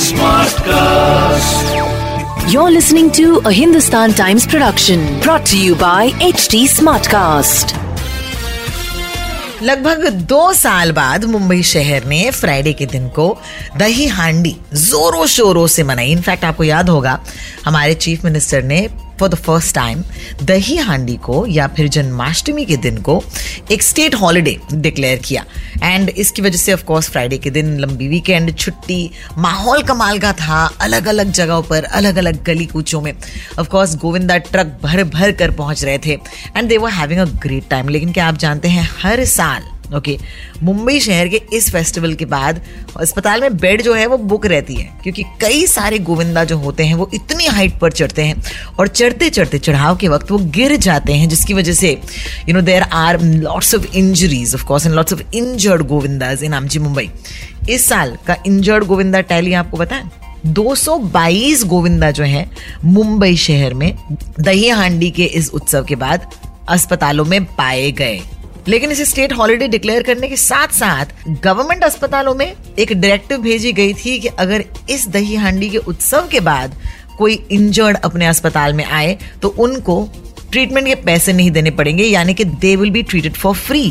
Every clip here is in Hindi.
Smartcast. You're listening to a Hindustan Times production brought to you by HD Smartcast. लगभग दो साल बाद मुंबई शहर ने फ्राइडे के दिन को दही हांडी जोरों शोरों से मनाई इनफैक्ट आपको याद होगा हमारे चीफ मिनिस्टर ने for the first time Dahi Handi को या फिर जन्माष्टमी के दिन को एक स्टेट हॉलिडे डिक्लेयर किया। एंड इसकी वजह से ऑफ़ कोर्स फ्राइडे के दिन लंबी वीकेंड छुट्टी, माहौल कमाल का था अलग अलग जगहों पर अलग अलग गली कूचों में। ऑफ़ कोर्स गोविंदा ट्रक भर भर कर पहुँच रहे थे। And they were having a great time लेकिन क्या आप जानते हैं, हर साल ओके मुंबई शहर के इस फेस्टिवल के बाद अस्पताल में बेड जो है वो बुक रहती है, क्योंकि कई सारे गोविंदा जो होते हैं वो इतनी हाइट पर चढ़ते हैं और चढ़ते चढ़ते चढ़ाव के वक्त वो गिर जाते हैं, जिसकी वजह से you know there are lots of injuries of course and lots of injured Govindas in आमची मुंबई। इस साल का इंजर्ड गोविंदा टैली आपको है 222 गोविंदा जो है मुंबई शहर में दही हांडी के इस उत्सव के बाद अस्पतालों में पाए गए। लेकिन इसे स्टेट हॉलिडे डिक्लेयर करने के साथ साथ गवर्नमेंट अस्पतालों में एक डायरेक्टिव भेजी गई थी कि अगर इस दही हांडी के उत्सव के बाद कोई इंजर्ड अपने अस्पताल में आए तो उनको ट्रीटमेंट के पैसे नहीं देने पड़ेंगे, यानी कि they will be treated for free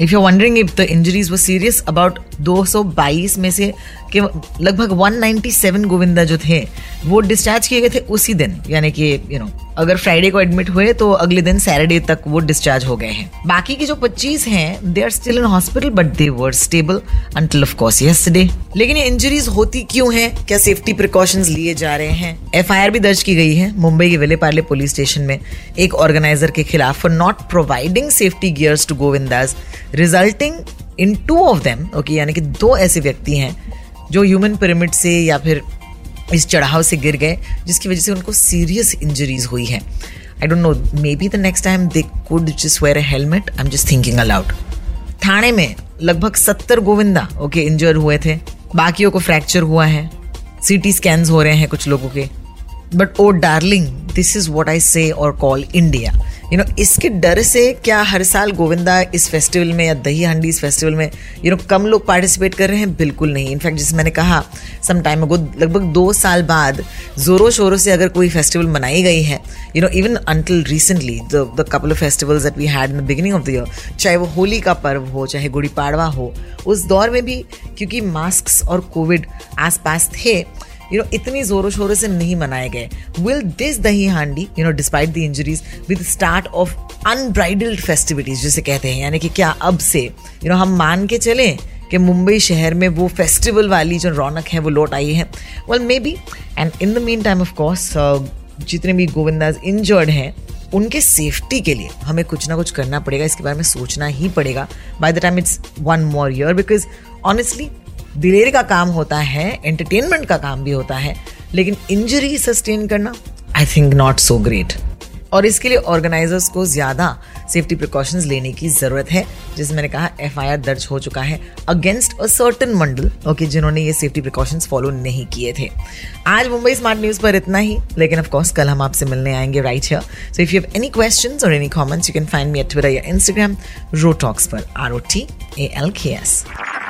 if you wondering if the injuries were serious about 222 में से कि लगभग 197 गोविंदा जो थे, वो डिस्चार्ज किए गए थे उसी दिन, यानी कि यू नो अगर फ्राइडे को एडमिट हुए तो अगले दिन सैटरडे तक वो डिस्चार्ज हो गए हैं। बाकी के जो 25 हैं they are still in hospital but they were stable until of course yesterday लेकिन ये इंजरीज होती क्यों हैं? क्या सेफ्टी प्रिकॉशंस लिए जा रहे हैं? एफआईआर भी दर्ज की गई है मुंबई के विलेपार्ले पुलिस स्टेशन में एक ऑर्गेनाइजर के खिलाफ for not providing safety gears to Govindas resulting in two of them okay यानी कि दो ऐसे व्यक्ति हैं जो ह्यूमन पिरामिड से या फिर इस चढ़ाव से गिर गए, जिसकी वजह से उनको सीरियस इंजरीज हुई हैं। I don't know maybe the next time they could just wear a helmet I am just thinking aloud Thane में लगभग सत्तर गोविंदा ओके इंजर हुए थे। बाकियों को फ्रैक्चर हुआ है। सीटी स्कैन्स हो रहे हैं कुछ लोगों के। But oh darling this is what I say और कॉल इंडिया यू नो इसके डर से क्या हर साल गोविंदा इस फेस्टिवल में या दही हांडी इस फेस्टिवल में यू नो कम लोग पार्टिसिपेट कर रहे हैं? बिल्कुल नहीं. इनफैक्ट जिस मैंने कहा सम टाइम अगो लगभग दो साल बाद जोरों शोरों से अगर कोई फेस्टिवल मनाई गई है you know even until recently the couple of festivals that we had in the beginning of the year चाहे वो होली का पर्व हो, चाहे गुड़ी पाड़वा हो, उस दौर में भी, क्योंकि मास्क और कोविड आस पास थे यू नो इतनी जोरों शोरों से नहीं मनाए गए। Will this Dahi Handi you know despite the injuries with start of unbridled festivities जिसे कहते हैं। यानी कि क्या अब से यू नो हम मान के चलें कि मुंबई शहर में वो फेस्टिवल वाली जो रौनक है, वो लौट आई है। Well maybe and in the meantime of course जितने भी गोविंदाज इंजर्ड हैं, उनके सेफ्टी के लिए हमें कुछ ना कुछ करना पड़ेगा। इसके बारे में सोचना ही पड़ेगा। By the time it's one more year because honestly दिलेरी का काम होता है एंटरटेनमेंट का काम भी होता है, लेकिन इंजरी सस्टेन करना I think not so great और इसके लिए ऑर्गेनाइजर्स को ज़्यादा सेफ्टी प्रिकॉशंस लेने की ज़रूरत है जैसे मैंने कहा एफआईआर दर्ज हो चुका है against a certain Mandal okay जिन्होंने ये सेफ्टी प्रिकॉशंस फॉलो नहीं किए थे। आज मुंबई स्मार्ट न्यूज़ पर इतना ही, लेकिन ऑफ़ कोर्स कल हम आपसे मिलने आएँगे right here so if you have any question or any comments you can find me at Twitter या इंस्टाग्राम रोटॉक्स पर R O T A L K S